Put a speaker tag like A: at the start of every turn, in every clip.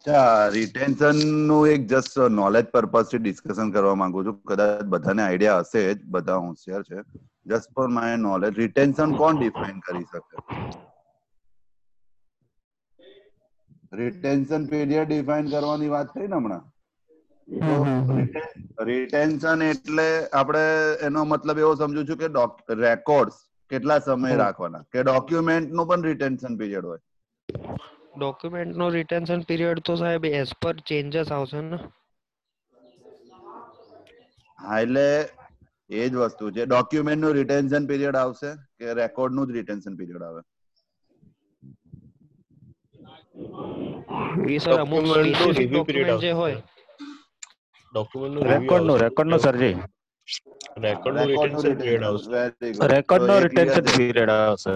A: અચ્છા રિટેન્શનનું એક just knowledge પર્પઝથી discussion કરવા માંગુ છું. કદાચ બધાને આઈડિયા હશે જ બધા હોશિયાર છે. Just for my knowledge retention કોણ ડિફાઇન કરી શકે? રિટેન્શન પીરિયડ ડિફાઇન કરવાની વાત થઈ ને હમણાં? રિટેન્શન એટલે આપણે એનો મતલબ એવો સમજુ છું કે રેકોર્ડ્સ કેટલા સમય રાખવાના. કે ડોક્યુમેન્ટનું પણ રિટેન્શન પીરિયડ હોય.
B: ડોક્યુમેન્ટ નો રિટેન્શન પીરિયડ તો સાહેબ એઝ પર ચેન્જીસ આવશે ને?
A: હા એટલે એ જ વસ્તુ છે. ડોક્યુમેન્ટનું રિટેન્શન પીરિયડ આવશે કે રેકોર્ડનું જ રિટેન્શન પીરિયડ આવે?
B: એ સર અમુક સ્પેસિફિક ડોક્યુમેન્ટ જે હોય.
C: ડોક્યુમેન્ટનું રેકોર્ડનું રેકોર્ડનું સરજી
D: રેકોર્ડનું રિટેન્શન પીરિયડ આવશે.
A: વેરી
C: રેકોર્ડ નો રિટેન્શન પીરિયડ આવશે.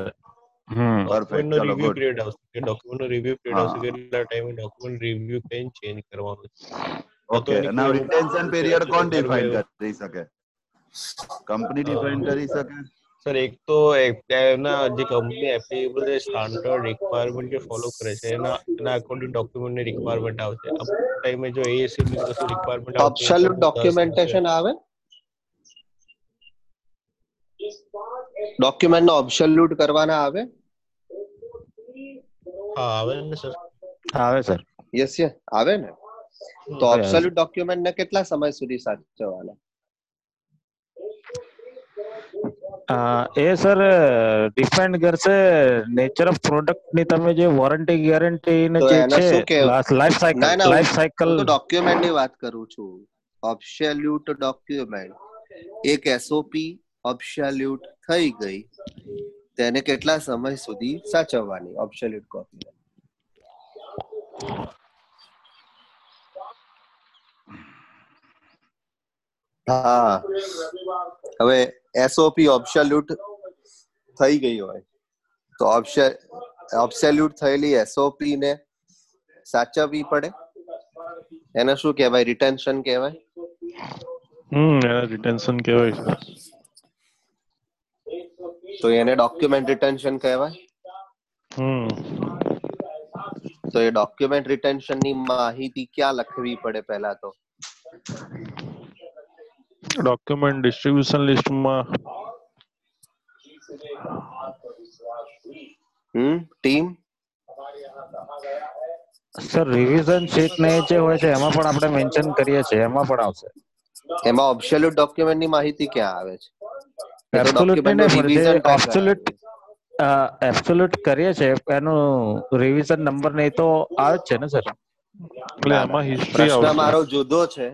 C: હમ.
A: પરફેક્ટ
D: ડોક્યુમેન્ટ નો રિવ્યુ પીરિયડ આવશે. કે ડોક્યુમેન્ટ રિવ્યુ પીરિયડ આવશે. કેટલા ટાઈમે ડોક્યુમેન્ટ રિવ્યુ પેન ચેન્જ કરવાનું
A: ઓકે
D: એની
A: રિટેન્શન પીરિયડ કોણ ડિફાઇન કરી શકે? કંપની ડિફાઇન કરી શકે?
D: સર એક તો એના જે કંપની એપ્લિકેબલ જે સ્ટાન્ડર્ડ રિક્વાયરમેન્ટ જે ફોલો કરે છે એના એના અકોર્ડિંગ ડોક્યુમેન્ટ રિક્વાયરમેન્ટ આવશે. અમુક ટાઈમે જો એએસસી ની કશું રિક્વાયરમેન્ટ
E: ડોક્યુમેન્ટેશન આવે? ડોક્યુમેન્ટ નો ઓબ્સોલ્યુટ કરવાના આવે?
D: હા આવે ને સર
C: આવે સર
E: યસ યસ આવે ને? તો ઓબ્સોલ્યુટ ડોક્યુમેન્ટ ને કેટલા સમય સુધી સાચવવાના?
C: એ સર ડિપેન્ડ કરશે નેચર ઓફ પ્રોડક્ટની તમે જે વોરંટી ગેરંટી ને જે છે લાઈફ સાયકલ લાઈફ સાયકલ
E: ડોક્યુમેન્ટની વાત કરું છું. ઓબ્સોલ્યુટ ડોક્યુમેન્ટ એક એસઓપી ઓબ્સોલ્યુટ થઈ ગઈ. તેને કેટલા સમય સુધી સાચવવાની? Obsolete copy. હા. હવે એસઓપી ઓબ્સોલ્યુટ થઈ ગઈ હોય. તો ઓબ્સોલ્યુટ થયેલી એસઓપી ને સાચવવી પડે? એને શું કહેવાય? રિટેન્શન કહેવાય?
F: હમ રિટેન્શન કહેવાય છે
E: તો એને ડોક્યુમેન્ટ રિટેન્શન કહેવાય?
F: હમ.
E: તો એ ડોક્યુમેન્ટ રિટેન્શનની માહિતી ક્યાં લખવી પડે પહેલા તો?
F: ડોક્યુમેન્ટ ડિસ્ટ્રીબ્યુશન લિસ્ટમાં
E: hmm team
C: sir revision sheet ને જે હોય છે એમાં પણ આપણે મેન્શન કરીએ છીએ એમાં પણ આવશે.
E: એમાં ઓબ્સોલ્યુટ ડોક્યુમેન્ટની માહિતી ક્યાં આવે છે?
C: એબ્સોલ્યુટ નહીં એબ્સોલ્યુટ કરીએ છે એનું રિવિઝન નંબર ને તો આવે જ છે ને સર
F: એટલે એમાં હિસ્ટ્રી આવશે.
E: મારો જુદો છે.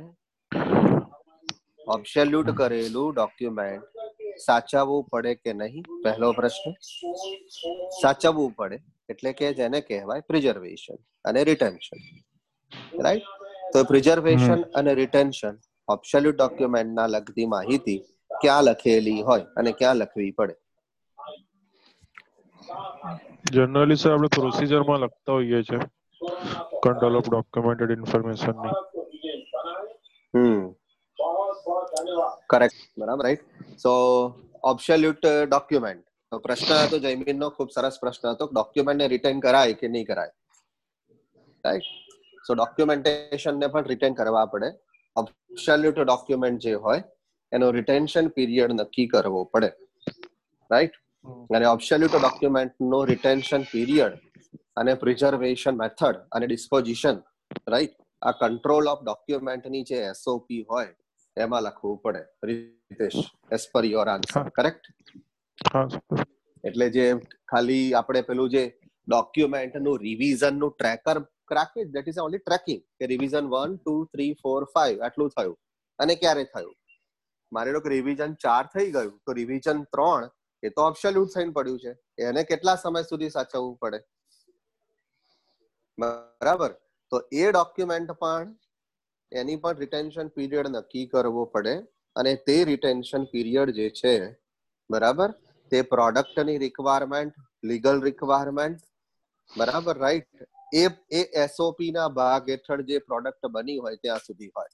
E: એબ્સોલ્યુટ કરેલું ડોક્યુમેન્ટ સાચવવું પડે કે નહીં? પહેલો પ્રશ્ન. સાચવવું પડે એટલે કે જેને કહેવાય પ્રિઝર્વેશન અને રિટેન્શન રાઈટ તો પ્રિઝર્વેશન અને રિટેન્શન ઓબ્સોલ્યુટ ડોક્યુમેન્ટના લગતી માહિતી ક્યાં લખેલી હોય અને ક્યાં લખવી પડે?
F: જનરલી સર આપણે પ્રોસિજરમાં લખતા હોઈએ છીએ કંટ્રોલ ઓફ ડોક્યુમેન્ટેડ ઇન્ફોર્મેશનની.
E: હમ. કરેક્ટ બરાબર રાઈટ સો ઓબ્સોલ્યુટ ડોક્યુમેન્ટ તો પ્રશ્ન હતો જયમીનનો ખૂબ સરસ પ્રશ્ન હતો ડોક્યુમેન્ટ ને રિટેન કરાય કે નહીં કરાય? રાઈટ સો ડોક્યુમેન્ટેશન ને પણ રિટેન કરવા પડે. ઓબ્સોલ્યુટ ડોક્યુમેન્ટ જે હોય એનો રિટેન્શન પીરિયડ નક્કી કરવો પડે. રાઈટ અને ઓબ્સોલ્યુટ ડોક્યુમેન્ટ નો રિટેન્શન પીરિયડ અને પ્રિઝર્વેશન મેથડ અને ડિસ્પોઝિશન રાઈટ આ કંટ્રોલ ઓફ ડોક્યુમેન્ટની જે એસઓપી હોય એમાં લખવું પડે. Ritesh as per your answer correct એટલે જે ખાલી આપણે પેલું જે ડોક્યુમેન્ટનું રિવિઝનનું ટ્રેકર રાખીએ દેટ ઇઝ ઓનલી ટ્રેકિંગ કે revision one two three four five આટલું થયું. અને ક્યારે થયું? માની લો રિવિઝન ચાર થઈ ગયું, તો રિવિઝન ત્રણ, એ તો ઓબ્સોલ્યુટ થઈને પડ્યું છે. એને કેટલા સમય સુધી સાચવવું પડે? બરાબર? તો એ ડોક્યુમેન્ટ પણ એની પણ રિટેન્શન પીરિયડ નક્કી કરવો પડે અને તે રિટેન્શન પીરિયડ જે છે, બરાબર? તે પ્રોડક્ટની રિક્વાયરમેન્ટ લીગલ રિક્વાયરમેન્ટ બરાબર રાઈટ એ એ એસઓપી ના ભાગ હેઠળ જે પ્રોડક્ટ બની હોય ત્યાં સુધી હોય.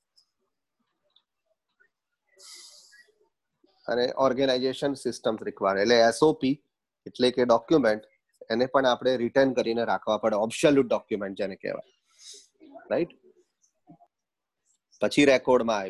E: અને ઓર્ગેનાઇઝેશન સિસ્ટમ રિક્વાયર એટલે એસઓપી એટલે કે ડોક્યુમેન્ટ એને પણ આપણે રિટર્ન કરીને રાખવા પડે. ઓબ્સોલ્યુટ ડોક્યુમેન્ટ જેને કહેવાય. રાઈટ પછી રેકોર્ડમાં આવ્યું.